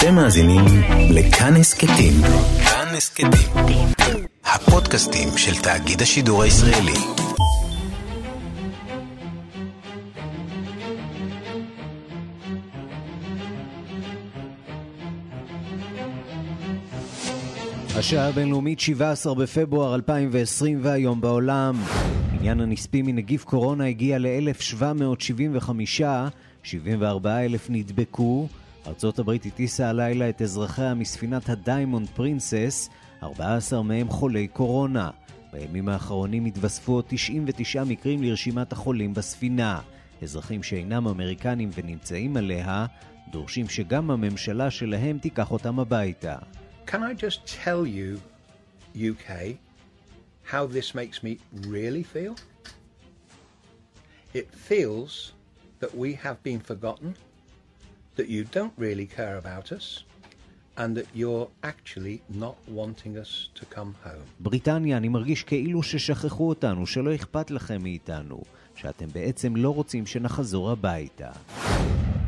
אתם מאזינים לכאן הסכתים. כאן הסכתים. הפודקאסטים של תאגיד השידור הישראלי. השעה הבינלאומית 17 בפברואר 2020 והיום בעולם. עניין הנספים מנגיף קורונה הגיע ל-1,775, 74,000 נדבקו. ארצות הברית הטיסה הלילה את אזרחיה מספינת הדיימונד פרינסס, 14 מהם חולי קורונה. בימים האחרונים התווספו עוד 99 מקרים לרשימת החולים בספינה. אזרחים שאינם אמריקנים ונמצאים עליה, דורשים שגם הממשלה שלהם תיקח אותם הביתה. Can I just tell you, UK, how this makes me really feel? It feels that we have been forgotten, that you don't really care about us, and that you're actually not wanting us to come home. בריטניה, אני מרגיש כאילו ששכחו אותנו, שלא אכפת לכם מאיתנו, שאתם בעצם לא רוצים שנחזור הביתה.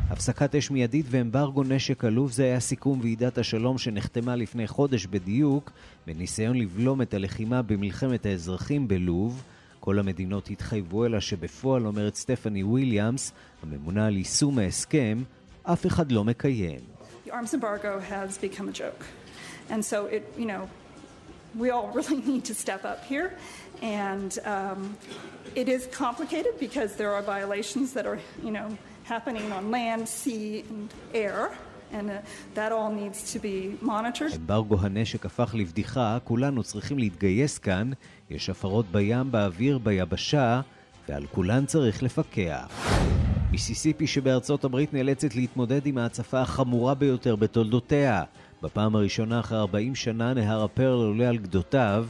הפסקת אש מיידית ואמברגו נשק עלוב זה היה סיכום ועידת השלום שנחתמה לפני חודש בדיוק, בניסיון לבלום את הלחימה במלחמת האזרחים בלוב. כל המדינות התחייבו אלא שבפועל, אומרת סטפני וויליאמס, הממונה על יישום ההסכם, אף אחד לא מקיים. The arms embargo has become a joke. And so it, you know, we all really need to step up here. And um, it is complicated because there are violations that are, you know, happening on land, sea, and air. And uh, that all needs to be monitored. אמברגו הנשק הפך לבדיחה, כולנו צריכים להתגייס כאן, יש הפרות בים, באוויר, ביבשה, ועל כולן צריך לפקח. מיסיסיפי שבארצות הברית נאלצת להתמודד עם ההצפה החמורה ביותר בתולדותיה. בפעם הראשונה אחרי 40 שנה נהר הפרל עולה על גדותיו.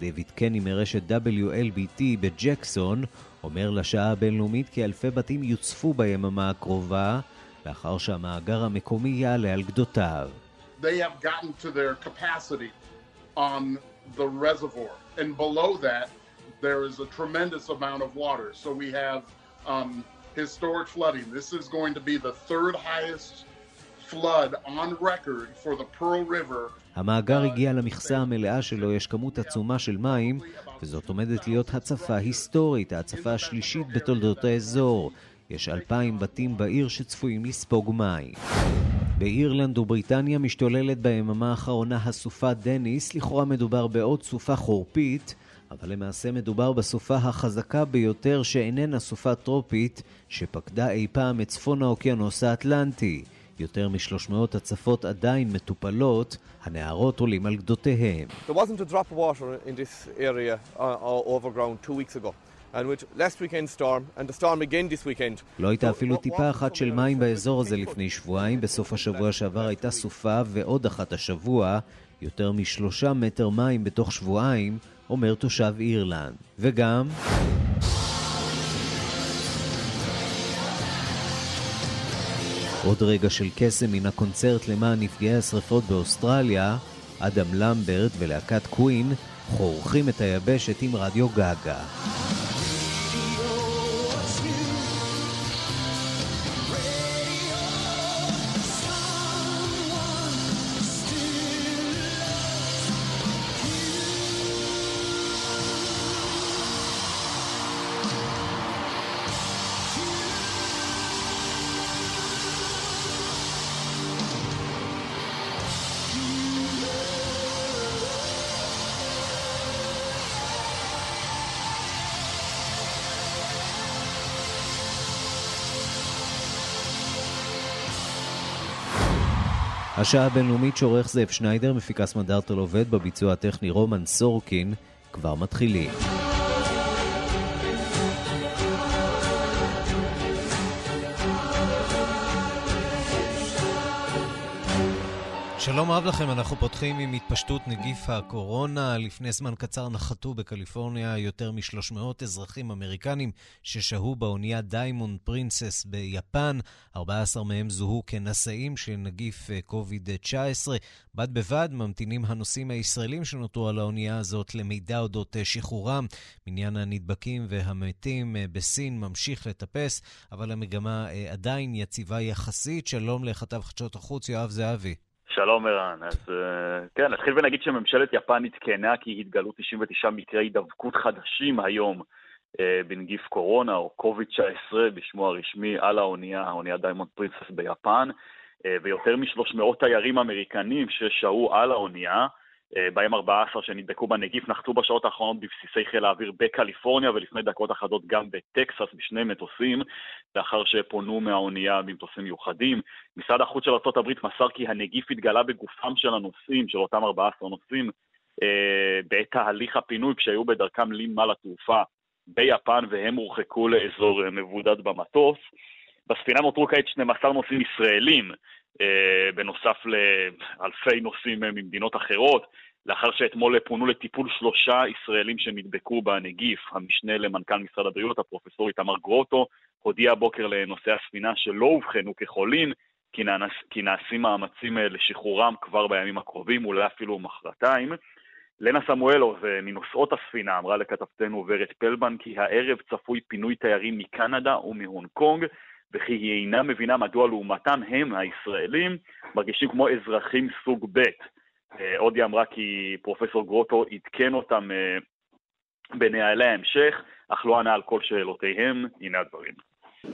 דיוויד קני מרשת WLBT בג'קסון אומר לשעה הבינלאומית כי אלפי בתים יוצפו ביממה הקרובה, לאחר שהמאגר המקומי יעלה על גדותיו. they have gotten to their capacity on the reservoir. And below that, there is a tremendous amount of water. So we have um, historic flooding. This is going to be the third highest flood on record for the Pearl River. המאגר הגיע למכסה המלאה שלו, יש כמות עצומה של מים, וזאת עומדת להיות הצפה היסטורית, ההצפה השלישית בתולדות האזור. יש אלפיים בתים בעיר שצפויים לספוג מים. באירלנד ובריטניה משתוללת ביממה האחרונה הסופה דניס, לכאורה מדובר בעוד סופה חורפית, אבל למעשה מדובר בסופה החזקה ביותר שאיננה סופה טרופית, שפקדה אי פעם את צפון האוקיינוס האטלנטי. יותר מ-300 הצפות עדיין מטופלות, הנהרות עולים על גדותיהם. Uh, uh. לא הייתה אפילו טיפה אחת של מים באזור הזה לפני שבועיים, בסוף השבוע שעבר הייתה סופה ועוד אחת השבוע, יותר משלושה מטר מים בתוך שבועיים, אומר תושב אירלנד. וגם... עוד רגע של קסם מן הקונצרט למען נפגעי השרפות באוסטרליה, אדם למברט ולהקת קווין חורכים את היבשת עם רדיו גגה. השעה הבינלאומית שעורך זאב שניידר, מפיקס מנדרטל עובד בביצוע הטכני רומן סורקין, כבר מתחילים. שלום רב לכם, אנחנו פותחים עם התפשטות נגיף הקורונה. לפני זמן קצר נחתו בקליפורניה יותר מ-300 אזרחים אמריקנים ששהו באונייה דיימונד פרינסס ביפן. 14 מהם זוהו כנשאים של נגיף קוביד-19. בד בבד ממתינים הנוסעים הישראלים שנותרו על האונייה הזאת למידע אודות שחרורם. מניין הנדבקים והמתים בסין ממשיך לטפס, אבל המגמה עדיין יציבה יחסית. שלום לכתב חדשות החוץ, יואב זהבי. שלום ערן, אז כן, נתחיל ונגיד שממשלת יפן עדכנה כי התגלו 99 מקרי הידבקות חדשים היום בנגיף קורונה, או קוביד-19 בשמו הרשמי, על האונייה, האונייה דיימונד פרינסס ביפן, ויותר מ-300 תיירים אמריקנים ששהו על האונייה, אה, בהם 14 שנדבקו בנגיף נחתו בשעות האחרונות בבסיסי חיל האוויר בקליפורניה ולפני דקות אחדות גם בטקסס בשני מטוסים, לאחר שפונו מהאונייה במטוסים מיוחדים. משרד החוץ של ארה"ב מסר כי הנגיף התגלה בגופם של הנוסעים, של אותם 14 נוסעים, אה, בעת תהליך הפינוי כשהיו בדרכם לנמל התעופה ביפן והם הורחקו לאזור אה, מבודד במטוס. בספינה נותרו כעת 12 נוסעים ישראלים, אה, בנוסף לאלפי נוסעים ממדינות אחרות, לאחר שאתמול פונו לטיפול שלושה ישראלים שנדבקו בנגיף. המשנה למנכ"ל משרד הבריאות, הפרופסור איתמר גרוטו, הודיע הבוקר לנוסעי הספינה שלא אובחנו כחולים, כי, נעש, כי נעשים מאמצים אה, לשחרורם כבר בימים הקרובים, אולי אפילו מחרתיים. לנה סמואלוב, מנוסעות הספינה, אמרה לכתבתנו ורד פלבן כי הערב צפוי פינוי תיירים מקנדה ומהונג קונג, וכי היא אינה מבינה מדוע לעומתם הם, הישראלים, מרגישים כמו אזרחים סוג ב'. אה, עוד היא אמרה כי פרופסור גרוטו עדכן אותם אה, בנהלי ההמשך, אך לא ענה על כל שאלותיהם. הנה הדברים.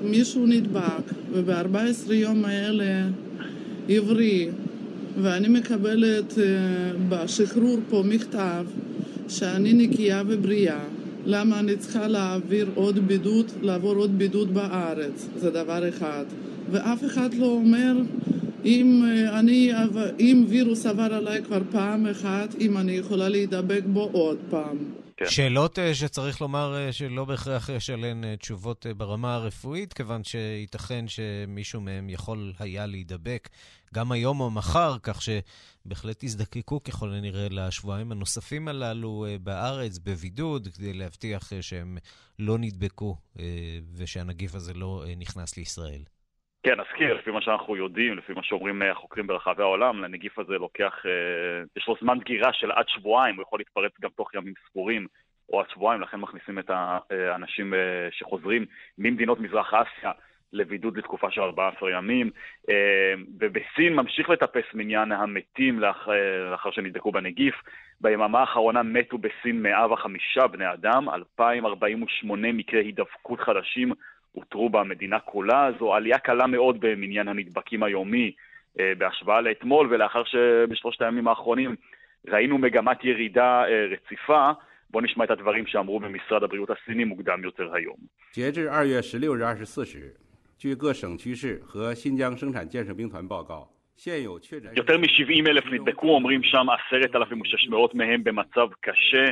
מישהו נדבק, וב-14 יום האלה עברי, ואני מקבלת אה, בשחרור פה מכתב שאני נקייה ובריאה. למה אני צריכה להעביר עוד בידוד, לעבור עוד בידוד בארץ, זה דבר אחד. ואף אחד לא אומר אם, אה, אני, אם וירוס עבר עליי כבר פעם אחת, אם אני יכולה להידבק בו עוד פעם. כן. שאלות אה, שצריך לומר אה, שלא בהכרח יש עליהן תשובות ברמה הרפואית, כיוון שייתכן שמישהו מהם יכול היה להידבק גם היום או מחר, כך שבהחלט יזדקקו ככל הנראה לשבועיים הנוספים הללו אה, בארץ, בבידוד, כדי להבטיח אה, שהם לא נדבקו אה, ושהנגיף הזה לא נכנס לישראל. כן, נזכיר, לפי מה שאנחנו יודעים, לפי מה שאומרים החוקרים ברחבי העולם, לנגיף הזה לוקח, יש לו זמן דגירה של עד שבועיים, הוא יכול להתפרץ גם תוך ימים ספורים או עד שבועיים, לכן מכניסים את האנשים שחוזרים ממדינות מזרח אסיה לבידוד לתקופה של 14 ימים, אה, ובסין ממשיך לטפס מניין המתים לאחר, שנדבקו בנגיף. ביממה האחרונה מתו בסין 105 בני אדם, 2,048 מקרי הידבקות חדשים אותרו במדינה כולה. זו עלייה קלה מאוד במניין הנדבקים היומי אה, בהשוואה לאתמול, ולאחר שבשלושת הימים האחרונים ראינו מגמת ירידה אה, רציפה, בואו נשמע את הדברים שאמרו במשרד הבריאות הסיני מוקדם יותר היום. 据各省区市和新疆生产建设兵团报告，现有确诊 יותר מ-70 אלף נדבקו, אומרים שם 10,600 מהם במצב קשה,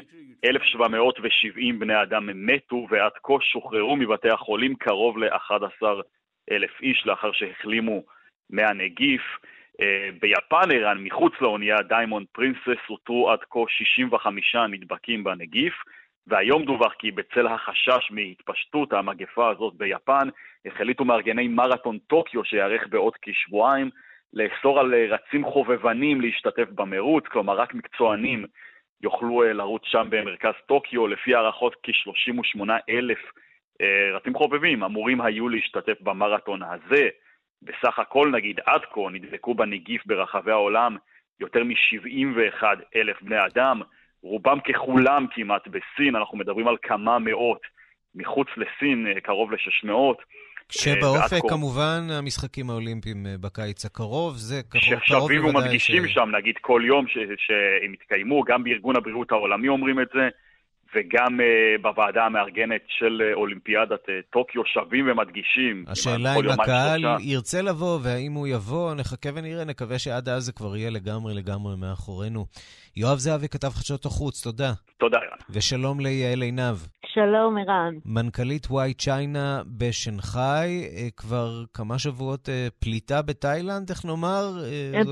1,770 בני אדם מתו ועד כה שוחררו מבתי החולים קרוב ל-11 אלף איש לאחר שהחלימו מהנגיף. ביפן, ערן, מחוץ לאונייה דיימונד פרינסס, אותרו עד כה 65 נדבקים בנגיף. והיום דווח כי בצל החשש מהתפשטות המגפה הזאת ביפן, החליטו מארגני מרתון טוקיו שיארך בעוד כשבועיים לאסור על רצים חובבנים להשתתף במרוץ, כלומר רק מקצוענים יוכלו אה, לרוץ שם במרכז טוקיו, לפי הערכות כ-38 אלף אה, רצים חובבים אמורים היו להשתתף במרתון הזה. בסך הכל נגיד עד כה נדבקו בנגיף ברחבי העולם יותר מ-71 אלף בני אדם, רובם ככולם כמעט בסין, אנחנו מדברים על כמה מאות, מחוץ לסין אה, קרוב ל-600. כשבאופק כמובן המשחקים האולימפיים אה, בקיץ הקרוב, זה קרוב בוודאי... ששבים ומדגישים ש... שם, נגיד כל יום שהם יתקיימו, גם בארגון הבריאות העולמי אומרים את זה, וגם uh, בוועדה המארגנת של uh, אולימפיאדת uh, טוקיו שבים ומדגישים. השאלה אם הקהל שלושה. ירצה לבוא, והאם הוא יבוא, נחכה ונראה, נקווה שעד אז זה כבר יהיה לגמרי לגמרי מאחורינו. יואב זהבי, כתב חדשות החוץ, תודה. תודה, ערן. ושלום ליעל עינב. שלום, ערן. מנכ"לית וואי צ'יינה בשנגחאי, כבר כמה שבועות פליטה בתאילנד, איך נאמר?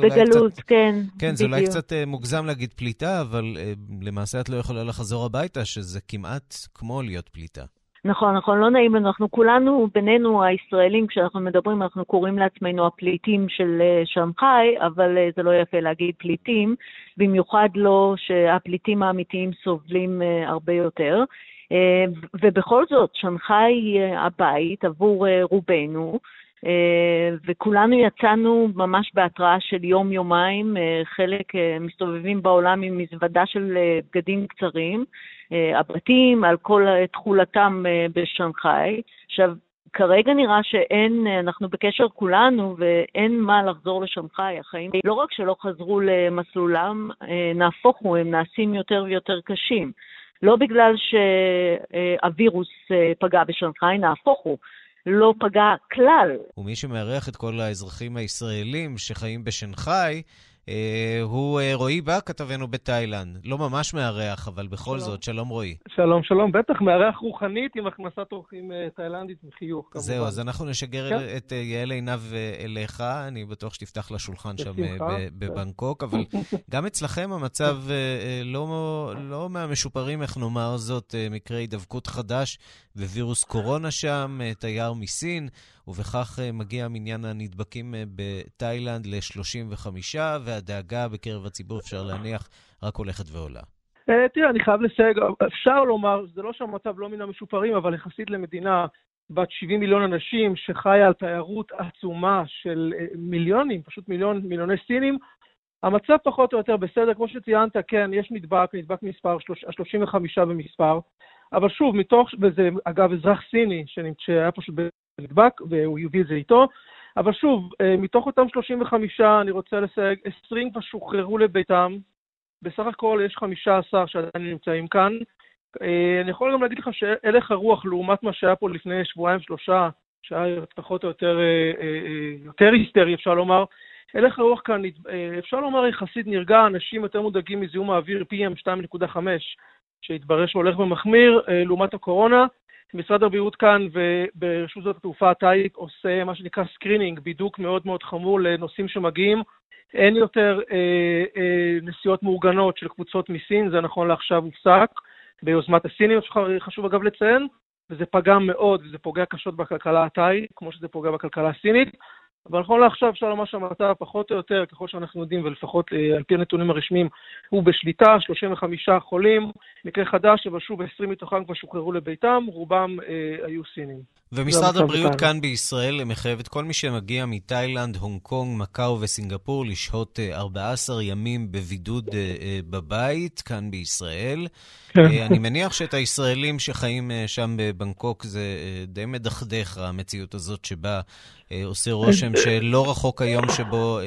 בגלות, קצת... כן, כן, בדיוק. זה אולי קצת מוגזם להגיד פליטה, אבל למעשה את לא יכולה לחזור הביתה, שזה כמעט כמו להיות פליטה. נכון, נכון, לא נעים לנו. אנחנו כולנו, בינינו הישראלים, כשאנחנו מדברים, אנחנו קוראים לעצמנו הפליטים של אה, שנגחאי, אבל אה, זה לא יפה להגיד פליטים, במיוחד לא שהפליטים האמיתיים סובלים אה, הרבה יותר. ובכל זאת, שנגחאי היא הבית עבור רובנו, וכולנו יצאנו ממש בהתראה של יום-יומיים, חלק מסתובבים בעולם עם מזוודה של בגדים קצרים, הבתים על כל תכולתם בשנגחאי. עכשיו, כרגע נראה שאין, אנחנו בקשר כולנו ואין מה לחזור לשנגחאי. החיים לא רק שלא חזרו למסלולם, נהפוך הוא, הם נעשים יותר ויותר קשים. לא בגלל שהווירוס פגע בשנגחאי, נהפוך הוא. לא פגע כלל. ומי שמארח את כל האזרחים הישראלים שחיים בשנגחאי, הוא אה, רועי בא, כתבנו בתאילנד. לא ממש מארח, אבל בכל שלום. זאת, שלום רועי. שלום, שלום. בטח מארח רוחנית עם הכנסת אורחים אה, תאילנדית עם חיוך, כמובן. זהו, אז אנחנו נשגר כן. את יעל עינב אליך, אני בטוח שתפתח לשולחן שם בבנקוק, אבל גם אצלכם המצב לא, לא מהמשופרים, איך נאמר זאת, מקרה הידבקות חדש ווירוס קורונה שם, תייר מסין. ובכך אה, מגיע מניין הנדבקים אה, בתאילנד ל-35, והדאגה בקרב הציבור, אפשר להניח, רק הולכת ועולה. אה, תראה, אני חייב לסייג, אפשר לומר, זה לא שהמצב לא מן המשופרים, אבל יחסית למדינה בת 70 מיליון אנשים שחיה על תיירות עצומה של מיליונים, פשוט מיליון, מיליוני סינים, המצב פחות או יותר בסדר, כמו שציינת, כן, יש נדבק, נדבק מספר, 35 במספר, אבל שוב, מתוך, וזה אגב אזרח סיני שהיה פשוט נדבק, והוא הביא את זה איתו. אבל שוב, אה, מתוך אותם 35, אני רוצה לסייג, 20 כבר שוחררו לביתם. בסך הכל יש 15 שעדיין נמצאים כאן. אה, אני יכול גם להגיד לך שהלך הרוח, לעומת מה שהיה פה לפני שבועיים-שלושה, שהיה פחות או יותר, אה, יותר היסטרי, אפשר לומר, הלך הרוח כאן, אפשר לומר, יחסית נרגע, אנשים יותר מודאגים מזיהום האוויר PM2.5, שהתברר שהולך ומחמיר, לעומת הקורונה. משרד הבריאות כאן וברשות זאת התעופה התאית עושה מה שנקרא screening, בידוק מאוד מאוד חמור לנוסעים שמגיעים. אין יותר אה, אה, נסיעות מאורגנות של קבוצות מסין, זה נכון לעכשיו הופסק, ביוזמת הסינים, חשוב אגב לציין, וזה פגע מאוד וזה פוגע קשות בכלכלה התאית, כמו שזה פוגע בכלכלה הסינית. אבל נכון לעכשיו אפשר לומר שהמצב פחות או יותר, ככל שאנחנו יודעים, ולפחות אה, על פי הנתונים הרשמיים, הוא בשליטה, 35 חולים, מקרה חדש, אבל שוב 20 מתוכם כבר שוחררו לביתם, רובם אה, היו סינים. ומשרד הבריאות כאן. כאן בישראל מחייב את כל מי שמגיע מתאילנד, הונג קונג, מקאו וסינגפור לשהות 14 אה, ימים בבידוד אה, אה, בבית, כאן בישראל. כן. אני מניח שאת הישראלים שחיים שם בבנקוק זה די מדכדך, המציאות הזאת שבה עושה רושם שלא רחוק היום שבו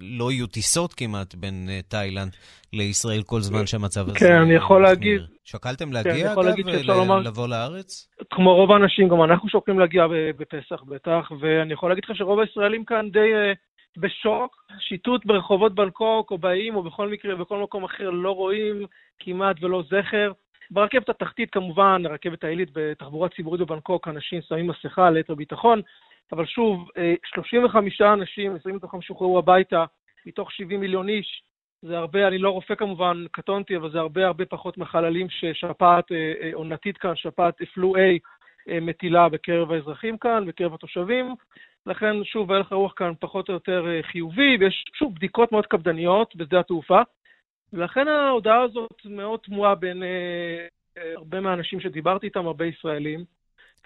לא יהיו טיסות כמעט בין תאילנד לישראל כל זמן שהמצב הזה... כן, אני יכול להגיד... שקלתם כן, להגיע, כן, אגב, לבוא לארץ? כמו רוב האנשים, גם אנחנו שוקלים להגיע בפסח בטח, ואני יכול להגיד לך שרוב הישראלים כאן די uh, בשוק. שיטוט ברחובות בנקוק או באיים או בכל מקרה, בכל מקום אחר לא רואים כמעט ולא זכר. ברכבת התחתית כמובן, הרכבת העילית בתחבורה ציבורית בבנקוק, אנשים שמים מסכה ליתר ביטחון, אבל שוב, 35 אה, אנשים, 20 מתוכם שוחררו הביתה, מתוך 70 מיליון איש, זה הרבה, אני לא רופא כמובן, קטונתי, אבל זה הרבה הרבה פחות מחללים ששפעת אה, אה, עונתית כאן, שפעת פלו A אה, מטילה בקרב האזרחים כאן, בקרב התושבים. לכן, שוב, הלך הרוח כאן פחות או יותר חיובי, ויש שוב בדיקות מאוד קפדניות בשדה התעופה. ולכן ההודעה הזאת מאוד תמוהה בין אה, הרבה מהאנשים שדיברתי איתם, הרבה ישראלים.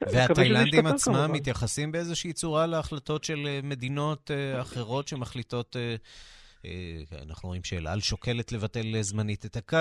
והתאילנדים עצמם כמובן. מתייחסים באיזושהי צורה להחלטות של מדינות אחרות שמחליטות אה, אנחנו רואים שאל על שוקלת לבטל זמנית את הקו,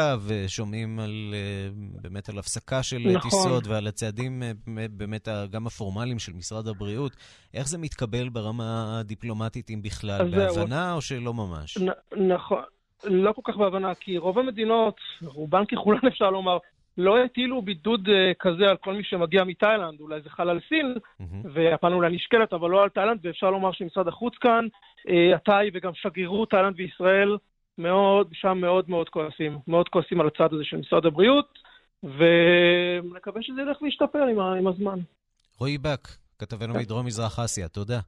שומעים על, אה, באמת על הפסקה של נכון. טיסות ועל הצעדים אה, באמת גם הפורמליים של משרד הבריאות. איך זה מתקבל ברמה הדיפלומטית, אם בכלל? בהבנה זה... או שלא ממש? נ- נכון. לא כל כך בהבנה, כי רוב המדינות, רובן ככולן אפשר לומר, לא הטילו בידוד uh, כזה על כל מי שמגיע מתאילנד, אולי זה חל על סין, mm-hmm. ויפן אולי נשקלת, אבל לא על תאילנד, ואפשר לומר שמשרד החוץ כאן, uh, התאי וגם שגרירות תאילנד וישראל, מאוד, שם מאוד מאוד כועסים, מאוד כועסים על הצד הזה של משרד הבריאות, ונקווה שזה ילך וישתפר עם, עם הזמן. רועי בק, כתבנו מדרום מזרח אסיה, תודה.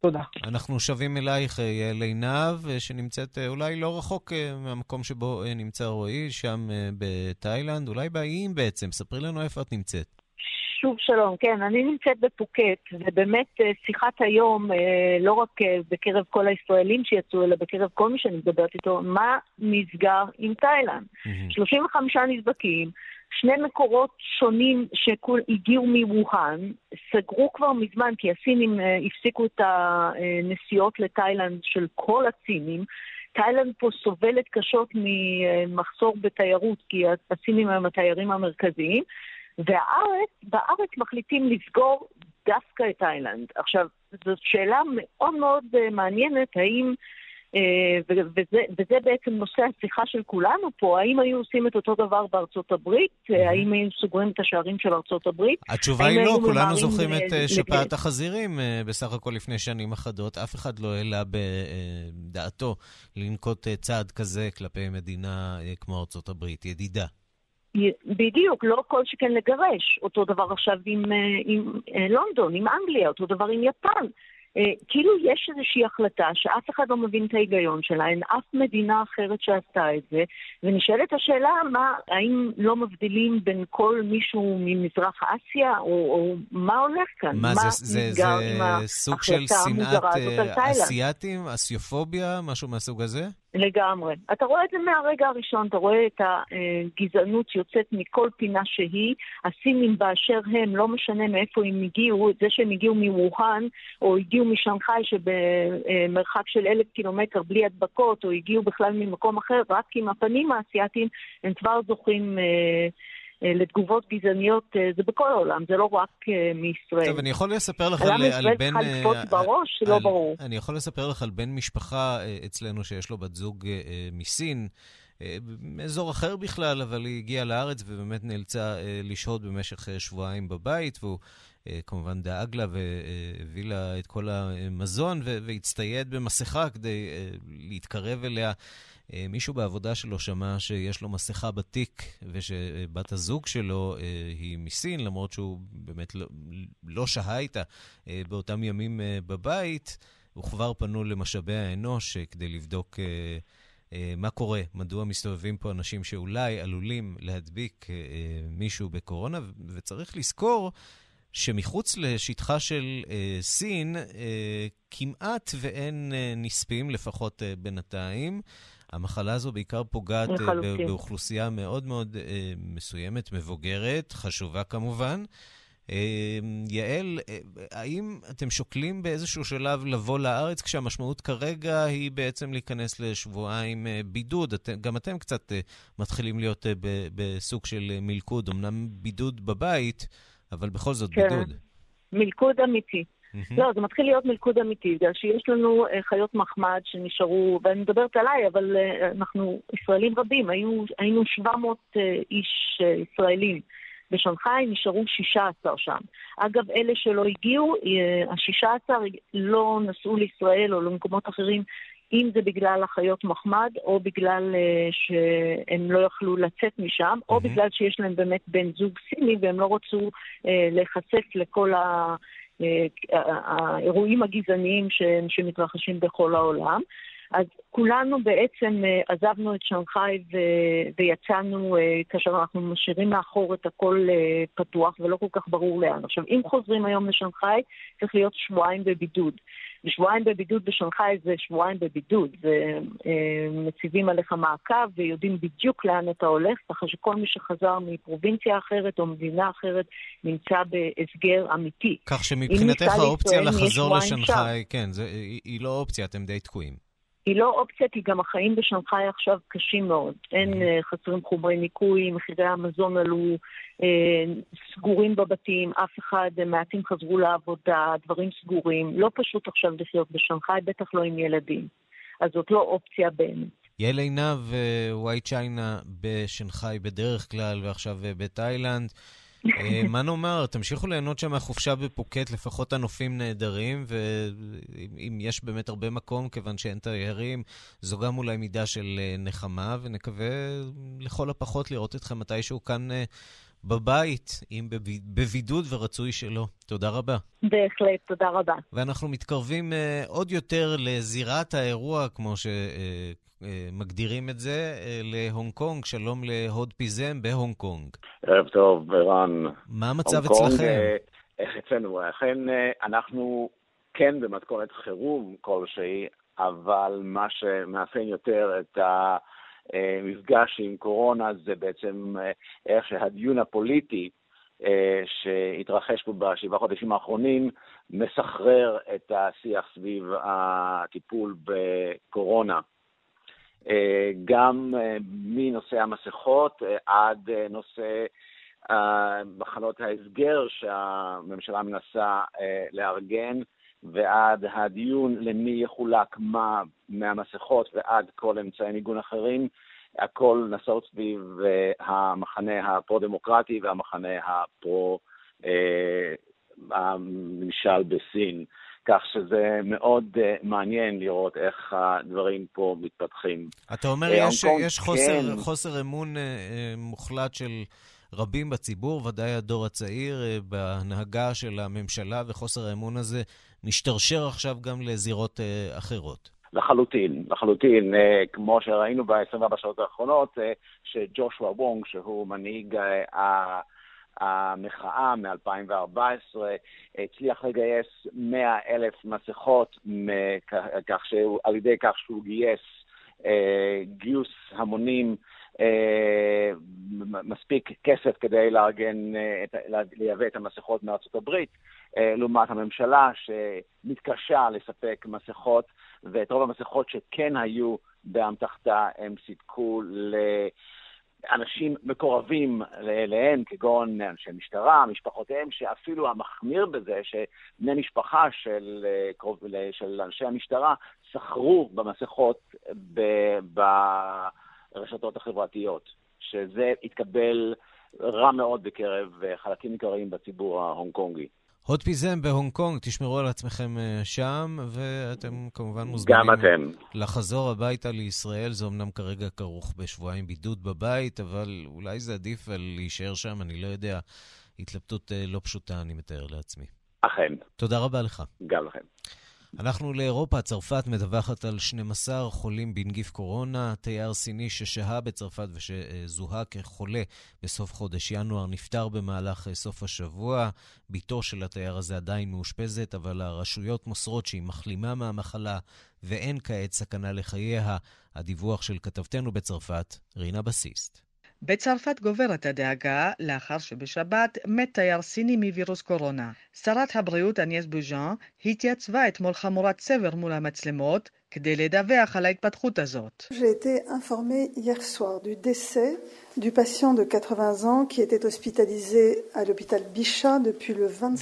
תודה. אנחנו שבים אלייך, יעל עינב, אה, שנמצאת אה, אולי לא רחוק אה, מהמקום שבו נמצא רועי, שם בתאילנד, אולי באיים בעצם. ספרי לנו איפה את נמצאת. שוב שלום, כן, אני נמצאת בפוקט, ובאמת שיחת היום, לא רק בקרב כל הישראלים שיצאו, אלא בקרב כל מי שאני מדברת איתו, מה נסגר עם תאילנד? Mm-hmm. 35 נדבקים, שני מקורות שונים שהגיעו מווהאן, סגרו כבר מזמן, כי הסינים אה, הפסיקו את הנסיעות לתאילנד של כל הסינים. תאילנד פה סובלת קשות ממחסור בתיירות, כי הסינים הם התיירים המרכזיים, והארץ, בארץ מחליטים לסגור דווקא את תאילנד. עכשיו, זאת שאלה מאוד מאוד אה, מעניינת, האם... אה, וזה, וזה בעצם נושא השיחה של כולנו פה, האם היו עושים את אותו דבר בארצות הברית? האם היו סוגרים את השערים של ארצות הברית? התשובה היא לא, כולנו זוכרים את אה, שפעת החזירים בסך הכל לפני שנים אחדות. אף אחד לא העלה בדעתו לנקוט צעד כזה כלפי מדינה כמו ארצות הברית, ידידה. בדיוק, לא כל שכן לגרש. אותו דבר עכשיו עם, עם לונדון, עם אנגליה, אותו דבר עם יפן. אה, כאילו יש איזושהי החלטה שאף אחד לא מבין את ההיגיון שלה, אין אף מדינה אחרת שעשתה את זה, ונשאלת השאלה, מה, האם לא מבדילים בין כל מישהו ממזרח אסיה, או, או מה הולך כאן? מה, מה זה, זה, זה סוג של שנאת אה, אסייתים, אסיופוביה, משהו מהסוג הזה? לגמרי. אתה רואה את זה מהרגע הראשון, אתה רואה את הגזענות שיוצאת מכל פינה שהיא. הסינים באשר הם, לא משנה מאיפה הם הגיעו, זה שהם הגיעו מווהאן, או הגיעו משנגחאי שבמרחק של אלף קילומטר בלי הדבקות, או הגיעו בכלל ממקום אחר, רק עם הפנים האסייתיים, הם כבר זוכים... אה, לתגובות גזעניות, אה, זה בכל העולם, זה לא רק אה, מישראל. טוב, אני יכול לספר לך על, על בן... למה ישראל צריכה לקפוץ בראש? לא ברור. אני יכול לספר לך על בן משפחה אצלנו שיש לו בת זוג מסין. מאזור אחר בכלל, אבל היא הגיעה לארץ ובאמת נאלצה לשהות במשך שבועיים בבית, והוא כמובן דאג לה והביא לה את כל המזון והצטייד במסכה כדי להתקרב אליה. אה, מישהו בעבודה שלו שמע שיש לו מסכה בתיק ושבת הזוג שלו אה, היא מסין, למרות שהוא באמת לא, לא שהה איתה אה, באותם ימים בבית, וכבר פנו למשאבי האנוש כדי לבדוק מה קורה, מדוע מסתובבים פה אנשים שאולי עלולים להדביק מישהו בקורונה, וצריך לזכור שמחוץ לשטחה של אה, סין אה, כמעט ואין אה, נספים, לפחות אה, בינתיים. המחלה הזו בעיקר פוגעת uh, באוכלוסייה מאוד מאוד uh, מסוימת, מבוגרת, חשובה כמובן. Uh, יעל, האם אתם שוקלים באיזשהו שלב לבוא לארץ כשהמשמעות כרגע היא בעצם להיכנס לשבועיים בידוד? את, גם אתם קצת מתחילים להיות ב, בסוג של מלכוד, אמנם בידוד בבית, אבל בכל זאת כן. בידוד. מלכוד אמיתי. לא, זה מתחיל להיות מלכוד אמיתי, בגלל שיש לנו uh, חיות מחמד שנשארו, ואני מדברת עליי, אבל uh, אנחנו ישראלים רבים, היו, היינו 700 uh, אה, איש ישראלים. בשנגחאי נשארו 16 שם. אגב, אלה שלא הגיעו, ה-16 לא נסעו לישראל או למקומות אחרים, אם זה בגלל החיות מחמד, או בגלל שהם לא יכלו לצאת משם. או בגלל שיש להם באמת בן זוג סיני והם לא רצו להיחשף לכל ה... האירועים הגזעניים שמתרחשים בכל העולם. אז כולנו בעצם אה, עזבנו את שנגחאי ו- ויצאנו, אה, כאשר אנחנו משאירים מאחור את הכל אה, פתוח ולא כל כך ברור לאן. עכשיו, אם חוזרים היום לשנגחאי, צריך להיות שבועיים בבידוד. ושבועיים בבידוד בשנגחאי זה שבועיים בבידוד, ומציבים עליך מעקב ויודעים בדיוק לאן אתה הולך, ככה שכל מי שחזר מפרובינציה אחרת או מדינה אחרת נמצא בהסגר אמיתי. כך שמבחינתך האופציה לחזור לשנגחאי, כן, זה, היא לא אופציה, אתם די תקועים. היא לא אופציה, כי גם החיים בשנגחאי עכשיו קשים מאוד. אין uh, חסרים חומרי ניקוי, מחירי המזון עלו, uh, סגורים בבתים, אף אחד, uh, מעטים חזרו לעבודה, דברים סגורים. לא פשוט עכשיו לחיות בשנגחאי, בטח לא עם ילדים. אז זאת לא אופציה באמת. יעל עינב, ווייט צ'יינה בשנגחאי בדרך כלל, ועכשיו בתאילנד. אה, מה נאמר, תמשיכו ליהנות שם מהחופשה בפוקט, לפחות הנופים נהדרים, ואם יש באמת הרבה מקום, כיוון שאין תיירים, זו גם אולי מידה של אה, נחמה, ונקווה לכל הפחות לראות אתכם מתישהו כאן אה, בבית, אם בבידוד ורצוי שלא. תודה רבה. בהחלט, תודה רבה. ואנחנו מתקרבים עוד יותר לזירת האירוע, כמו ש... אה, מגדירים את זה אה, להונג קונג. שלום להוד פיזם בהונג קונג. ערב טוב, ערן. מה המצב אצלכם? אה, איך אצלנו? אכן, אנחנו כן במתכונת חירום כלשהי, אבל מה שמאפיין יותר את מפגש עם קורונה זה בעצם איך שהדיון הפוליטי שהתרחש פה בשבעה חודשים האחרונים מסחרר את השיח סביב הטיפול בקורונה. גם מנושא המסכות עד נושא מחנות ההסגר שהממשלה מנסה לארגן, ועד הדיון למי יחולק מה מהמסכות ועד כל אמצעי מיגון אחרים, הכל נסעות סביב המחנה הפרו-דמוקרטי והמחנה הפרו-ממשל בסין. כך שזה מאוד uh, מעניין לראות איך הדברים פה מתפתחים. אתה אומר, יש, יש חוסר, כן. חוסר אמון uh, מוחלט של רבים בציבור, ודאי הדור הצעיר, uh, בהנהגה של הממשלה, וחוסר האמון הזה משתרשר עכשיו גם לזירות uh, אחרות. לחלוטין, לחלוטין, uh, כמו שראינו ב-24 שעות האחרונות, uh, שג'ושוע וונג, שהוא מנהיג uh, המחאה מ-2014, הצליח לגייס 100 אלף מסכות כך שהוא, על ידי כך שהוא גייס גיוס המונים אה, מספיק כסף כדי לארגן, אה, לייבא את המסכות מארצות הברית, אה, לעומת הממשלה שמתקשה לספק מסכות, ואת רוב המסכות שכן היו באמתחתה הם סיפקו לאנשים מקורבים אליהם, כגון אנשי משטרה, משפחותיהם, שאפילו המחמיר בזה, שבני משפחה של, של אנשי המשטרה שכרו במסכות ב... ב הרשתות החברתיות, שזה התקבל רע מאוד בקרב אה, חלקים עיקריים בציבור ההונג קונגי. הוד פיזם בהונג קונג, תשמרו על עצמכם אה, שם, ואתם כמובן מוזמנים גם אתם. לחזור הביתה לישראל. זה אמנם כרגע כרוך בשבועיים בידוד בבית, אבל אולי זה עדיף על להישאר שם, אני לא יודע. התלבטות אה, לא פשוטה, אני מתאר לעצמי. אכן. תודה רבה לך. גם לכם. אנחנו לאירופה, צרפת מדווחת על 12 חולים בנגיף קורונה. תייר סיני ששהה בצרפת ושזוהה כחולה בסוף חודש ינואר נפטר במהלך סוף השבוע. בתו של התייר הזה עדיין מאושפזת, אבל הרשויות מוסרות שהיא מחלימה מהמחלה ואין כעת סכנה לחייה. הדיווח של כתבתנו בצרפת, רינה בסיסט. בצרפת גוברת הדאגה לאחר שבשבת מת תייר סיני מווירוס קורונה. שרת הבריאות אניאס בוז'אן התייצבה אתמול חמורת סבר מול המצלמות כדי לדווח על ההתפתחות הזאת.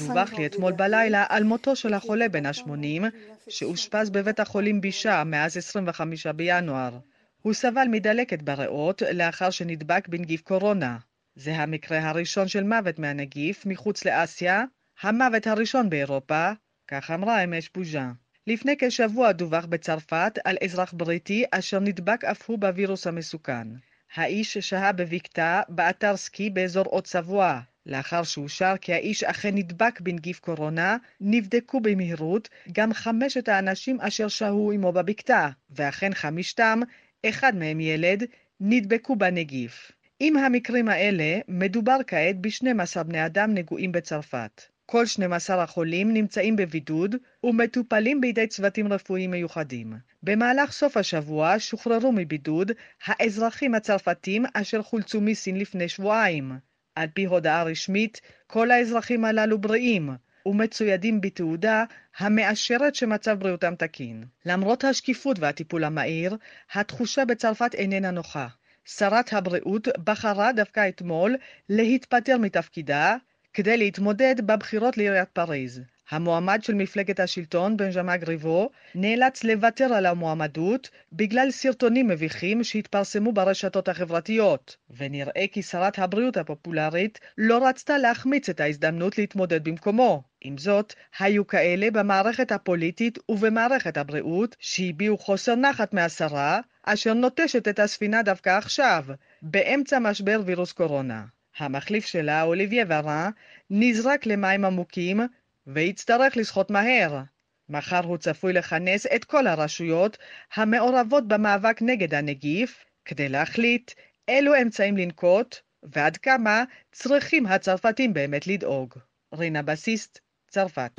דווח לי אתמול בלילה על מותו של החולה בן ה-80 שאושפז בבית החולים בישה מאז 25 בינואר. הוא סבל מדלקת בריאות לאחר שנדבק בנגיף קורונה. זה המקרה הראשון של מוות מהנגיף מחוץ לאסיה, המוות הראשון באירופה, כך אמרה אמש בוז'ה. לפני כשבוע דווח בצרפת על אזרח בריטי אשר נדבק אף הוא בווירוס המסוכן. האיש שהה בבקתה באתר סקי באזור עוד צבוע. לאחר שאושר כי האיש אכן נדבק בנגיף קורונה, נבדקו במהירות גם חמשת האנשים אשר שהו עמו בבקתה, ואכן חמישתם אחד מהם ילד, נדבקו בנגיף. עם המקרים האלה, מדובר כעת ב-12 בני אדם נגועים בצרפת. כל 12 החולים נמצאים בבידוד ומטופלים בידי צוותים רפואיים מיוחדים. במהלך סוף השבוע שוחררו מבידוד האזרחים הצרפתים אשר חולצו מסין לפני שבועיים. על פי הודעה רשמית, כל האזרחים הללו בריאים, ומצוידים בתעודה המאשרת שמצב בריאותם תקין. למרות השקיפות והטיפול המהיר, התחושה בצרפת איננה נוחה. שרת הבריאות בחרה דווקא אתמול להתפטר מתפקידה כדי להתמודד בבחירות לעיריית פריז. המועמד של מפלגת השלטון, בנז'מה גריבו, נאלץ לוותר על המועמדות בגלל סרטונים מביכים שהתפרסמו ברשתות החברתיות, ונראה כי שרת הבריאות הפופולרית לא רצתה להחמיץ את ההזדמנות להתמודד במקומו. עם זאת, היו כאלה במערכת הפוליטית ובמערכת הבריאות שהביעו חוסר נחת מהשרה, אשר נוטשת את הספינה דווקא עכשיו, באמצע משבר וירוס קורונה. המחליף שלה, אוליביה ורן, נזרק למים עמוקים ויצטרך לשחות מהר. מחר הוא צפוי לכנס את כל הרשויות המעורבות במאבק נגד הנגיף, כדי להחליט אילו אמצעים לנקוט ועד כמה צריכים הצרפתים באמת לדאוג. רינה בסיסט, צרפת.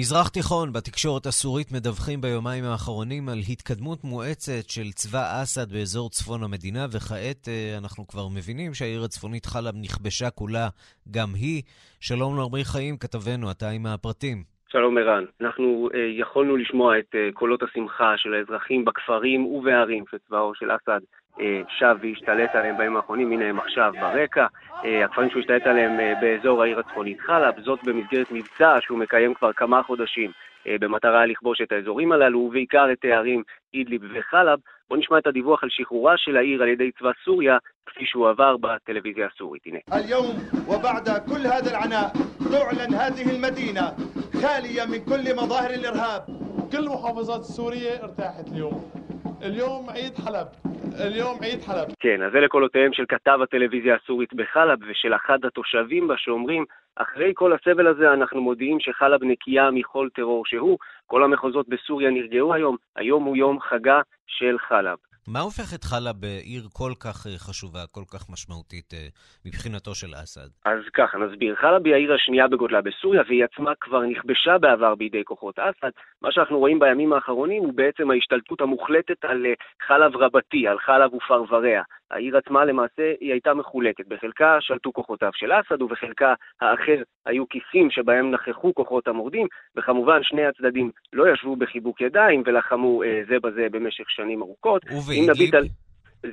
במזרח תיכון, בתקשורת הסורית מדווחים ביומיים האחרונים על התקדמות מואצת של צבא אסד באזור צפון המדינה, וכעת אה, אנחנו כבר מבינים שהעיר הצפונית חלב נכבשה כולה גם היא. שלום לעמרי חיים, כתבנו, אתה עם הפרטים. שלום ערן, אנחנו uh, יכולנו לשמוע את uh, קולות השמחה של האזרחים בכפרים ובערים שצבאו של אסד שב והשתלט עליהם בימים האחרונים, הנה הם עכשיו ברקע. Uh, הכפרים שהוא השתלט עליהם uh, באזור העיר הצפונית חלב, זאת במסגרת מבצע שהוא מקיים כבר כמה חודשים uh, במטרה לכבוש את האזורים הללו, ובעיקר את הערים אידליב וחלב. בואו נשמע את הדיווח על שחרורה של העיר על ידי צבא סוריה, כפי שהוא עבר בטלוויזיה הסורית. הנה. היום ובעד כל هذا العناء تعلن هذه المدينة خالية من كل مظاهر الإرهاب كل المحافظات السورية ارتاحت اليوم اليوم عيد حلب اليوم عيد حلب כן, אז אלה קולותיהם של כתב הטלוויזיה הסורית בחלב ושל אחד התושבים בה שאומרים אחרי כל הסבל הזה אנחנו מודיעים שחלב נקייה מכל טרור שהוא, כל המחוזות בסוריה נרגעו היום, היום הוא יום חגה של חלב. מה הופך את חלב בעיר כל כך אה, חשובה, כל כך משמעותית אה, מבחינתו של אסד? אז ככה, נסביר. חלב היא העיר השנייה בגודלה בסוריה, והיא עצמה כבר נכבשה בעבר בידי כוחות אסד. מה שאנחנו רואים בימים האחרונים הוא בעצם ההשתלטות המוחלטת על אה, חלב רבתי, על חלב ופרבריה. העיר עצמה למעשה היא הייתה מחולקת. בחלקה שלטו כוחותיו של אסד ובחלקה האחר היו כיסים שבהם נכחו כוחות המורדים, וכמובן שני הצדדים לא ישבו בחיבוק ידיים ולחמו אה, זה בזה במשך שנים ארוכות. ובאידליב? על...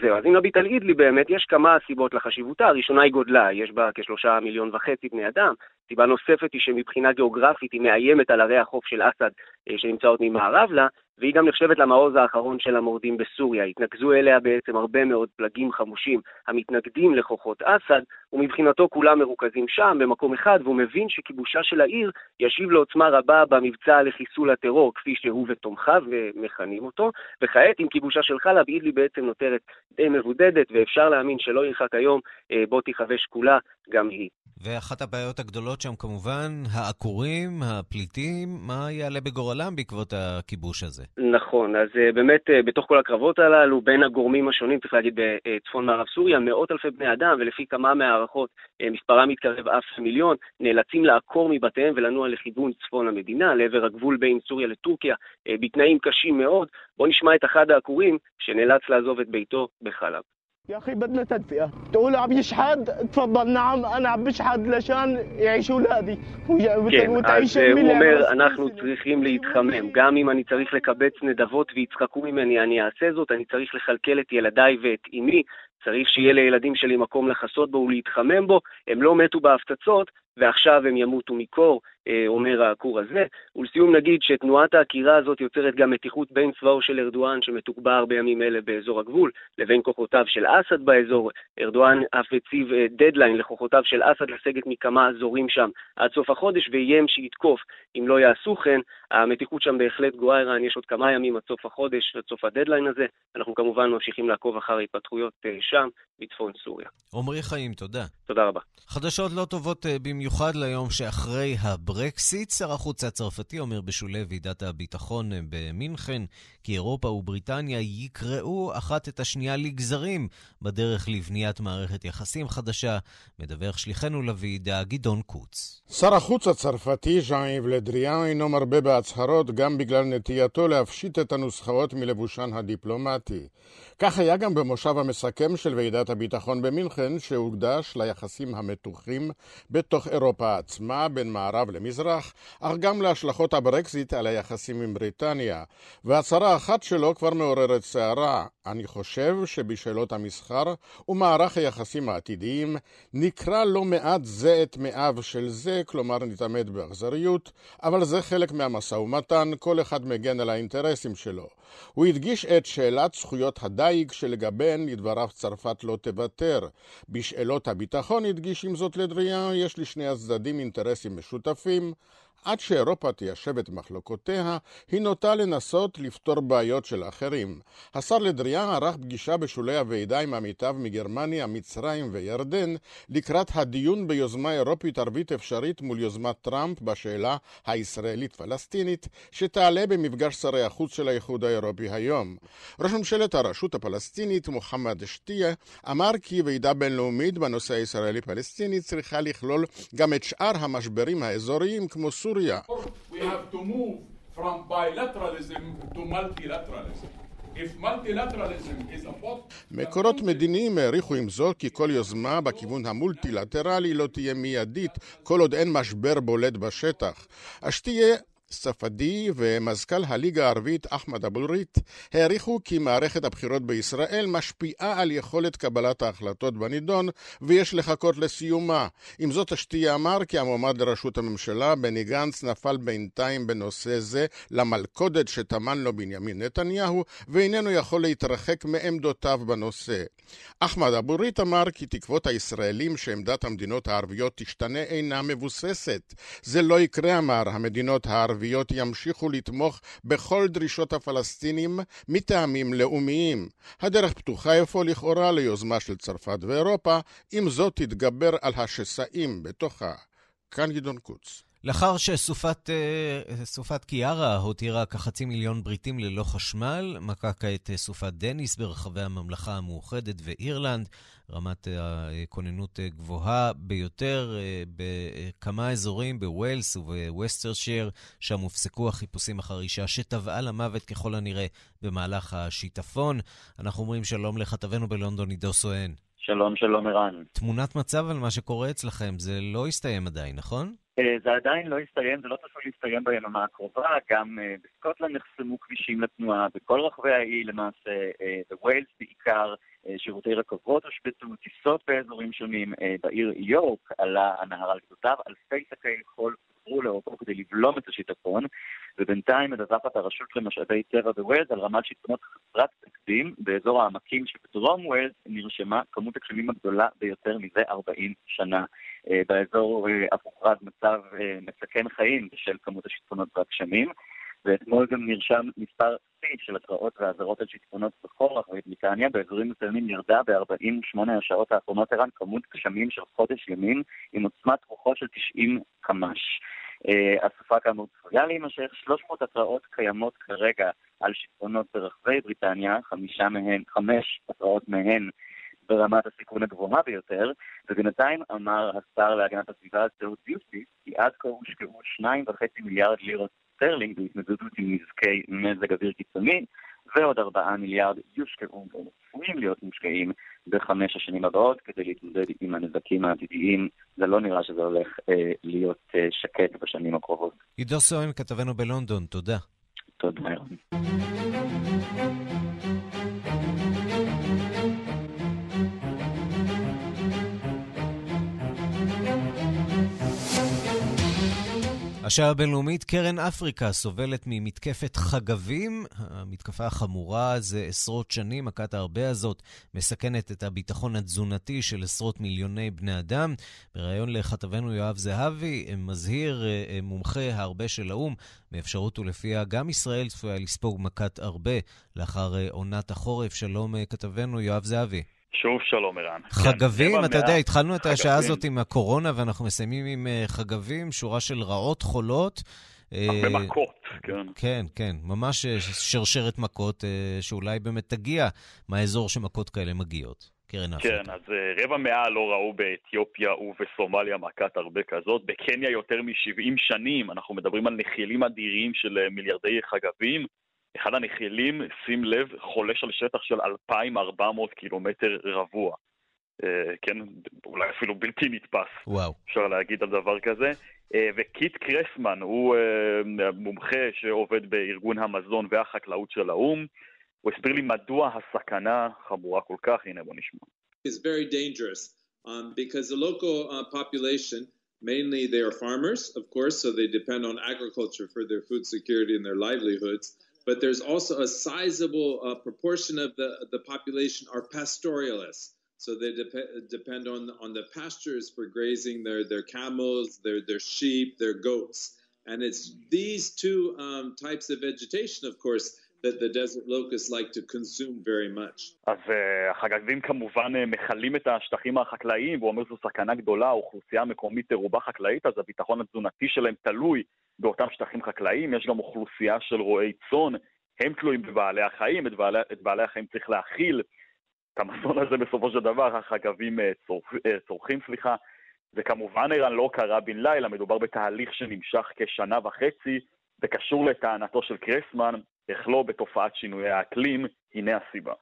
זהו, אז אם נביט על אידלי באמת, יש כמה סיבות לחשיבותה. הראשונה היא גודלה, יש בה כשלושה מיליון וחצי בני אדם. סיבה נוספת היא שמבחינה גיאוגרפית היא מאיימת על ערי החוף של אסד אה, שנמצאות ממערב לה, והיא גם נחשבת למעוז האחרון של המורדים בסוריה. התנקזו אליה בעצם הרבה מאוד פלגים חמושים המתנגדים לכוחות אסד, ומבחינתו כולם מרוכזים שם, במקום אחד, והוא מבין שכיבושה של העיר ישיב לעוצמה רבה במבצע לחיסול הטרור, כפי שהוא ותומכיו מכנים אותו, וכעת עם כיבושה של חלב, אידלי בעצם נותרת די מבודדת, ואפשר להאמין שלא ירחק היום אה, בו תיכבש כולה גם היא. ואחת הבעיות הגדולות שם כמובן, העקורים, הפליטים, מה יעלה בגורלם בעקבות הכיבוש הזה? נכון, אז uh, באמת uh, בתוך כל הקרבות הללו, בין הגורמים השונים, צריך להגיד בצפון מערב סוריה, מאות אלפי בני אדם, ולפי כמה מהערכות uh, מספרם מתקרב אף מיליון, נאלצים לעקור מבתיהם ולנוע לכיוון צפון המדינה, לעבר הגבול בין סוריה לטורקיה, בתנאים קשים מאוד. בואו נשמע את אחד העקורים שנאלץ לעזוב את ביתו בחלב. يا اخي بدنا تدفئه تقولوا عم يشحد تفضل نعم انا عم بشحد لشان يعيشوا اولادي כן, אז הוא אומר, אנחנו צריכים להתחמם. גם אם אני צריך לקבץ נדבות ויצחקו ממני, אני אעשה זאת. אני צריך לכלכל את ילדיי ואת אמי. צריך שיהיה לילדים שלי מקום לחסות בו ולהתחמם בו. הם לא מתו בהפצצות, ועכשיו הם ימותו מקור, אה, אומר העקור הזה. ולסיום נגיד שתנועת העקירה הזאת יוצרת גם מתיחות בין צבאו של ארדואן, שמתוגבר בימים אלה באזור הגבול, לבין כוחותיו של אסד באזור. ארדואן אף הציב אה, דדליין לכוחותיו של אסד לסגת מכמה אזורים שם עד סוף החודש, ואיים שיתקוף אם לא יעשו כן. המתיחות שם בהחלט גואה, ערן, יש עוד כמה ימים עד סוף החודש, עד סוף הדדליין הזה. אנחנו כמובן ממשיכים לעקוב אחר ההתפתחויות אה, שם, בצפון סוריה. עמרי חיים, תודה. תודה רבה. חדשות לא טובות במיוחד ליום שאחרי הברקסיט. שר החוץ הצרפתי אומר בשולי ועידת הביטחון במינכן כי אירופה ובריטניה יקראו אחת את השנייה לגזרים בדרך לבניית מערכת יחסים חדשה, מדווח שליחנו לוועידה גדעון קוץ. שר החוץ הצרפתי, ז'אן-איב לדריאן, אינו מרבה בהצהרות גם בגלל נטייתו להפשיט את הנוסחאות מלבושן הדיפלומטי. כך היה גם במושב המסכם של ועידת הביטחון במינכן, שהוקדש ליחסים המתוחים בתוך אירופה עצמה, בין מערב למזרח, אך גם להשלכות הברקזיט על היחסים עם בריטניה. והצהרה אחת שלו כבר מעוררת סערה. אני חושב שבשאלות המסחר ומערך היחסים העתידיים נקרא לא מעט זה את מאיו של זה, כלומר נתעמת באכזריות, אבל זה חלק מהמשא ומתן, כל אחד מגן על האינטרסים שלו. הוא הדגיש את שאלת זכויות הדייג שלגביהן לדבריו צרפת לא תוותר. בשאלות הביטחון הדגיש עם זאת לדריאן יש לשני הצדדים אינטרסים משותפים, עד שאירופה תיישב את מחלוקותיה, היא נוטה לנסות לפתור בעיות של אחרים. השר לדריאן ערך פגישה בשולי הוועידה עם עמיתיו מגרמניה, מצרים וירדן, לקראת הדיון ביוזמה אירופית ערבית אפשרית מול יוזמת טראמפ בשאלה הישראלית-פלסטינית, שתעלה במפגש שרי החוץ של האיחוד האירופי היום. ראש ממשלת הרשות הפלסטינית, מוחמד שתיה, אמר כי ועידה בינלאומית בנושא הישראלי-פלסטיני צריכה לכלול גם את שאר המשברים האזוריים כמו סוריה סוריה. מקורות מדיניים העריכו עם זאת כי כל יוזמה בכיוון המולטילטרלי לא תהיה מיידית כל עוד אין משבר בולט בשטח. אך תהיה ספדי ומזכ"ל הליגה הערבית אחמד אבו-ריט העריכו כי מערכת הבחירות בישראל משפיעה על יכולת קבלת ההחלטות בנידון ויש לחכות לסיומה. עם זאת אשתי אמר כי המועמד לראשות הממשלה בני גנץ נפל בינתיים בנושא זה למלכודת שטמן לו בנימין נתניהו ואיננו יכול להתרחק מעמדותיו בנושא. אחמד אבו-ריט אמר כי תקוות הישראלים שעמדת המדינות הערביות תשתנה אינה מבוססת. זה לא יקרה אמר המדינות הערביות הערביות ימשיכו לתמוך בכל דרישות הפלסטינים מטעמים לאומיים. הדרך פתוחה אפוא לכאורה ליוזמה של צרפת ואירופה, אם זאת תתגבר על השסעים בתוכה. כאן גדעון קוץ. לאחר שסופת אה, קיארה הותירה כחצי מיליון בריטים ללא חשמל, מכה כעת סופת דניס ברחבי הממלכה המאוחדת ואירלנד, רמת הכוננות אה, גבוהה ביותר בכמה אזורים בווילס ובווסטרשייר, שם הופסקו החיפושים אחר אישה שטבעה למוות ככל הנראה במהלך השיטפון. אנחנו אומרים שלום לכתבנו בלונדון, עידו סואן. שלום, שלום ערן. תמונת מצב על מה שקורה אצלכם, זה לא הסתיים עדיין, נכון? אה, זה עדיין לא הסתיים, זה לא צפוי להסתיים ביממה הקרובה, גם אה, בסקוטלנד נחסמו כבישים לתנועה, בכל רחבי האי למעשה, אה, בווילס בעיקר, שירותי רכבות הושבתו, טיסות באזורים שונים, בעיר יורק עלה הנהר על גדותיו, אלפי שקי חול עברו לאורכו כדי לבלום את השיטפון, ובינתיים מדווחת הרשות למשאבי טבע בווילס על רמת שיטפונות חסרת תקדים באזור העמקים שבדרום ווילס נרשמה כמות הגשמים הגדולה ביותר מזה 40 שנה. אה, באזור אה, אף הוכרז מצב אה, מסכן חיים בשל כמות השיטפונות והגשמים, ואתמול גם נרשם מספר שיא של התראות ואזהרות על שיטפונות בכל רחבי בריטניה, באזורים מסוימים ירדה ב-48 השעות האחרונות ערן כמות גשמים של חודש ימים עם עוצמת רוחות של 90 קמ"ש. הסופה כאמור צפויה להימשך, 300 התראות קיימות כרגע על שיטפונות ברחבי בריטניה, חמישה מהן, חמש התראות מהן ברמת הסיכון הגבוהה ביותר, ובינתיים אמר השר להגנת הסביבה ג'ורג' יוסטיס כי עד כה הושקעו 2.5 מיליארד לירות סטרלינג בהתמודדות עם נזקי מזג אוויר קיצוני, ועוד 4 מיליארד יושקעו וצפויים להיות מושקעים בחמש השנים הבאות כדי להתמודד עם הנזקים העתידיים. זה לא נראה שזה הולך אה, להיות אה, שקט בשנים הקרובות. עידו סואן, כתבנו בלונדון, תודה. תודה, ירון. השעה הבינלאומית, קרן אפריקה סובלת ממתקפת חגבים. המתקפה החמורה זה עשרות שנים, מכת ההרבה הזאת מסכנת את הביטחון התזונתי של עשרות מיליוני בני אדם. בריאיון לכתבנו יואב זהבי, מזהיר אה, מומחה ההרבה של האו"ם מאפשרות ולפיה גם ישראל צפויה לספוג מכת הרבה לאחר אה, עונת החורף. שלום אה, כתבנו יואב זהבי. שוב שלום, ערן. חגבים, כן, אתה יודע, התחלנו את השעה הזאת עם הקורונה, ואנחנו מסיימים עם אה, חגבים, שורה של רעות חולות. הרבה אה, מכות, כן. כן, כן, ממש אה, שרשרת מכות, שאולי באמת תגיע מהאזור שמכות כאלה מגיעות. קרן אפריקה. כן, אז רבע מאה לא ראו באתיופיה ובסומליה מכת הרבה כזאת. בקניה יותר מ-70 שנים, אנחנו מדברים על נחילים אדירים של מיליארדי חגבים. אחד הנחילים, שים לב, חולש על שטח של 2,400 קילומטר רבוע. אה, כן, אולי אפילו בלתי נתפס. וואו. אפשר להגיד על דבר כזה. אה, וקיט קרסמן הוא אה, מומחה שעובד בארגון המזון והחקלאות של האו"ם. הוא הסביר לי מדוע הסכנה חמורה כל כך, הנה בוא נשמע. It's very dangerous um, because the local uh, population, mainly they are farmers, of course, so they depend on agriculture for their food security and their livelihoods. But there's also a sizable uh, proportion of the, the population are pastoralists. So they dep- depend on, on the pastures for grazing their, their camels, their, their sheep, their goats. And it's these two um, types of vegetation, of course, אז החגבים כמובן מכלים את השטחים החקלאיים, והוא אומר זו סכנה גדולה, האוכלוסייה המקומית רובה חקלאית, אז הביטחון התזונתי שלהם תלוי באותם שטחים חקלאיים, יש גם אוכלוסייה של רועי צאן, הם תלויים בבעלי החיים, את בעלי, את בעלי החיים צריך להכיל. את המזון הזה בסופו של דבר החגבים צורכ, צורכים, סליחה, וכמובן ערן לא קרה בן לילה, מדובר בתהליך שנמשך כשנה וחצי, וקשור לטענתו של קרסמן, איך לא בתופעת שינויי האקלים, הנה הסיבה.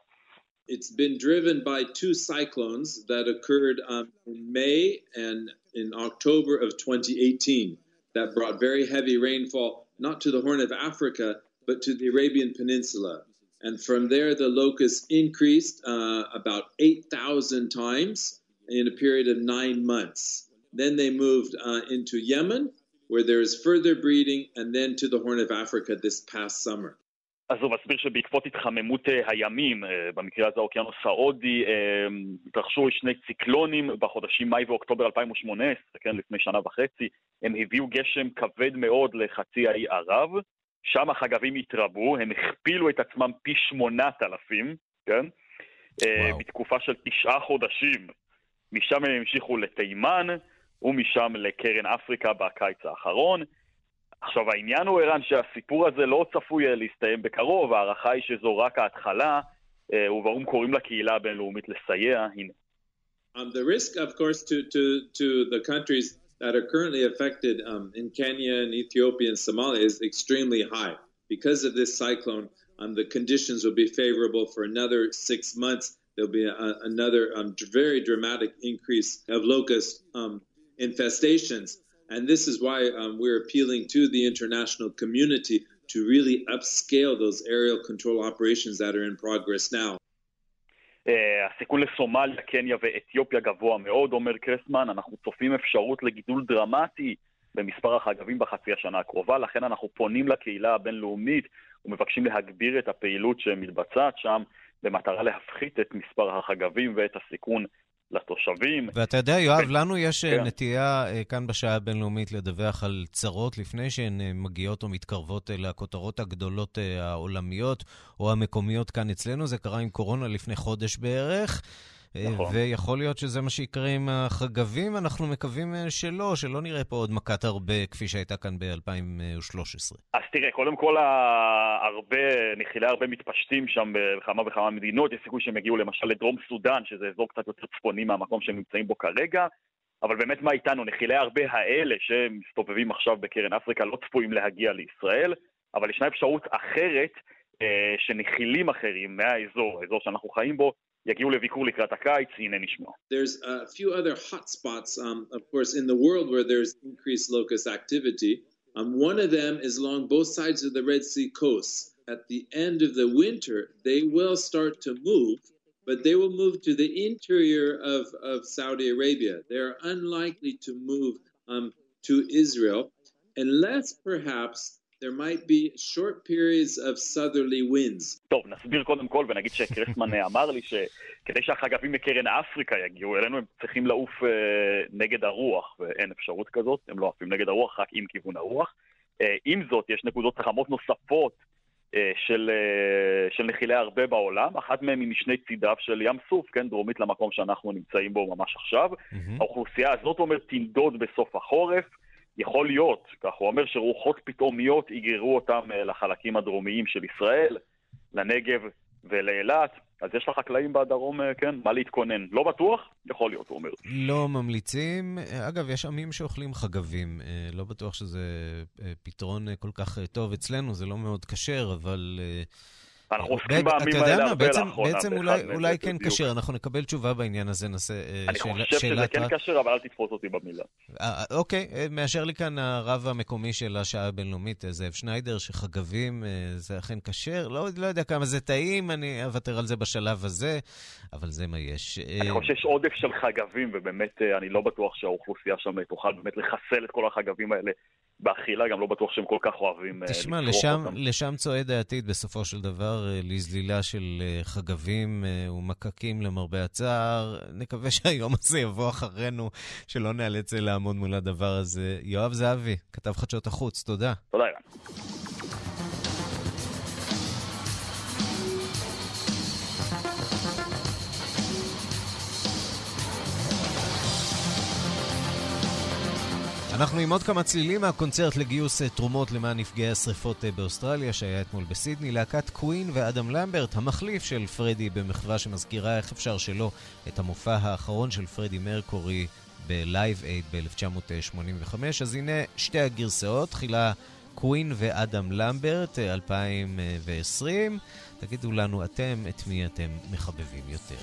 It's been driven by two cyclones that occurred um, in May and in October of 2018 that brought very heavy rainfall, not to the Horn of Africa, but to the Arabian Peninsula. And from there, the locusts increased uh, about 8,000 times in a period of nine months. Then they moved uh, into Yemen, where there is further breeding, and then to the Horn of Africa this past summer. אז הוא מסביר שבעקבות התחממות הימים, במקרה הזה האוקיינוס ההודי, התרחשו שני ציקלונים בחודשים מאי ואוקטובר 2018, כן, לפני שנה וחצי, הם הביאו גשם כבד מאוד לחצי האי ערב, שם החגבים התרבו, הם הכפילו את עצמם פי שמונת אלפים, כן? וואו. בתקופה של תשעה חודשים. משם הם המשיכו לתימן, ומשם לקרן אפריקה בקיץ האחרון. עכשיו העניין הוא, ערן, שהסיפור הזה לא צפוי להסתיים בקרוב, ההערכה היא שזו רק ההתחלה, ובאו"ם קוראים לקהילה הבינלאומית לסייע, הנה. Um, the risk, of course, to, to, to the countries that are currently affected um, in Kenya and Ethiopia and Somalia is extremely high. Because of this cyclone, um, the conditions will be favorable for another six months. There'll be a, another um, very dramatic increase of locust infestations. And this is why um, we're appealing to the international community to really upscale those aerial control operations that are in progress now. הסיכון לסומליה, קניה ואתיופיה גבוה מאוד, אומר קרסמן, אנחנו צופים אפשרות לגידול דרמטי במספר החגבים בחצי השנה הקרובה, לכן אנחנו פונים לקהילה הבינלאומית ומבקשים להגביר את הפעילות שמתבצעת שם במטרה להפחית את מספר החגבים ואת הסיכון לתושבים. ואתה יודע, יואב, לנו יש כן. נטייה כאן בשעה הבינלאומית לדווח על צרות לפני שהן מגיעות או מתקרבות לכותרות הגדולות העולמיות או המקומיות כאן אצלנו. זה קרה עם קורונה לפני חודש בערך. נכון. ויכול להיות שזה מה שיקרה עם החגבים, אנחנו מקווים שלא, שלא נראה פה עוד מכת הרבה כפי שהייתה כאן ב-2013. אז תראה, קודם כל, הרבה, נחילי הרבה מתפשטים שם בכמה וכמה מדינות, יש סיכוי שהם יגיעו למשל לדרום סודאן, שזה אזור קצת יותר צפוני מהמקום שהם נמצאים בו כרגע, אבל באמת מה איתנו? נחילי הרבה האלה שמסתובבים עכשיו בקרן אפריקה לא צפויים להגיע לישראל, אבל ישנה אפשרות אחרת, שנחילים אחרים מהאזור, האזור שאנחנו חיים בו, יגיעו לביקור לקראת הקיץ, הנה נשמע. There's a few other hot spots, um, of course, in the world where there's increased locust activity. Um, one of them is along both sides of the Red Sea coast. At the end of the winter, they will start to move, but they will move to the interior of, of Saudi Arabia. They're unlikely to move um, to Israel unless perhaps there might be short periods of southerly winds. טוב, נסביר קודם כל ונגיד שקרסמן אמר לי שכדי שהחגבים מקרן אפריקה יגיעו אלינו, הם צריכים לעוף uh, נגד הרוח, ואין אפשרות כזאת, הם לא עפים נגד הרוח, רק עם כיוון הרוח. Uh, עם זאת, יש נקודות חכמות נוספות uh, של, uh, של נחילי הרבה בעולם, אחת מהן היא משני צידיו של ים סוף, כן, דרומית למקום שאנחנו נמצאים בו ממש עכשיו. Mm-hmm. האוכלוסייה הזאת אומר תנדוד בסוף החורף. יכול להיות, כך הוא אומר, שרוחות פתאומיות יגררו אותם לחלקים הדרומיים של ישראל, לנגב ולאילת. אז יש לחקלאים בדרום, כן, מה להתכונן. לא בטוח, יכול להיות, הוא אומר. לא ממליצים. אגב, יש עמים שאוכלים חגבים. לא בטוח שזה פתרון כל כך טוב אצלנו, זה לא מאוד כשר, אבל... אנחנו עוסקים בעמים האלה הרבה לאחרונה. בעצם אולי, אולי כן כשר, אנחנו נקבל תשובה בעניין הזה, נעשה אני שאלה, חושב שזה כן כשר, אבל אל תתפוס אותי במילה. אוקיי, מאשר לי כאן הרב המקומי של השעה הבינלאומית, זאב שניידר, שחגבים זה אכן כשר, לא, לא יודע כמה זה טעים, אני אוותר על זה בשלב הזה, אבל זה מה יש. אני חושב שיש עודף של חגבים, ובאמת אני לא בטוח שהאוכלוסייה שם תוכל באמת לחסל את כל החגבים האלה. באכילה, גם לא בטוח שהם כל כך אוהבים תשמע, לשם, לשם צועד העתיד בסופו של דבר, לזלילה של חגבים ומקקים למרבה הצער. נקווה שהיום הזה יבוא אחרינו, שלא נאלץ לעמוד מול הדבר הזה. יואב זהבי, כתב חדשות החוץ, תודה. תודה, אירן. אנחנו עם עוד כמה צלילים מהקונצרט לגיוס תרומות למען נפגעי השרפות באוסטרליה שהיה אתמול בסידני. להקת קווין ואדם למברט, המחליף של פרדי במחווה שמזכירה איך אפשר שלא את המופע האחרון של פרדי מרקורי בלייב אייד ב-1985. אז הנה שתי הגרסאות, תחילה קווין ואדם למברט, 2020. תגידו לנו אתם את מי אתם מחבבים יותר.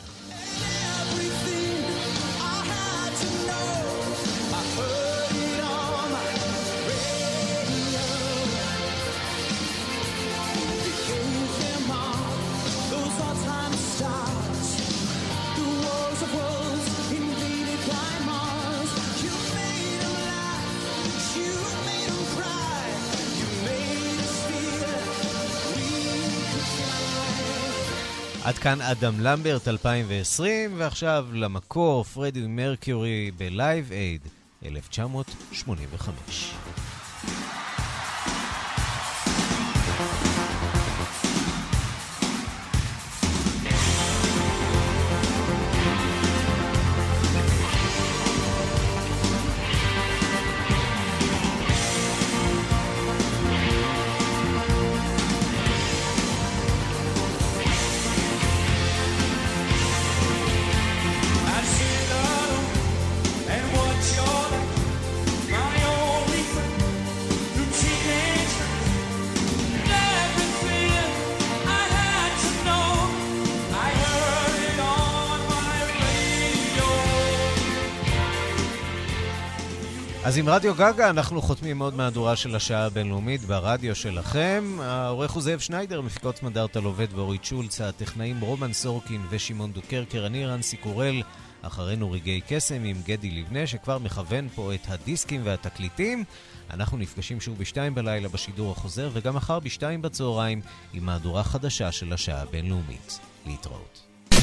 עד כאן אדם למברט 2020, ועכשיו למקור פרדי מרקיורי בלייב אייד 1985. אז עם רדיו גגה אנחנו חותמים עוד מהדורה של השעה הבינלאומית ברדיו שלכם. העורך הוא זאב שניידר, מפיקות מדארטה לובד ואורית שולץ, הטכנאים רומן סורקין ושמעון דוקרקר, אני רנסי קורל, אחרינו רגעי קסם עם גדי לבנה, שכבר מכוון פה את הדיסקים והתקליטים. אנחנו נפגשים שוב בשתיים בלילה בשידור החוזר, וגם מחר בשתיים בצהריים עם מהדורה חדשה של השעה הבינלאומית. להתראות.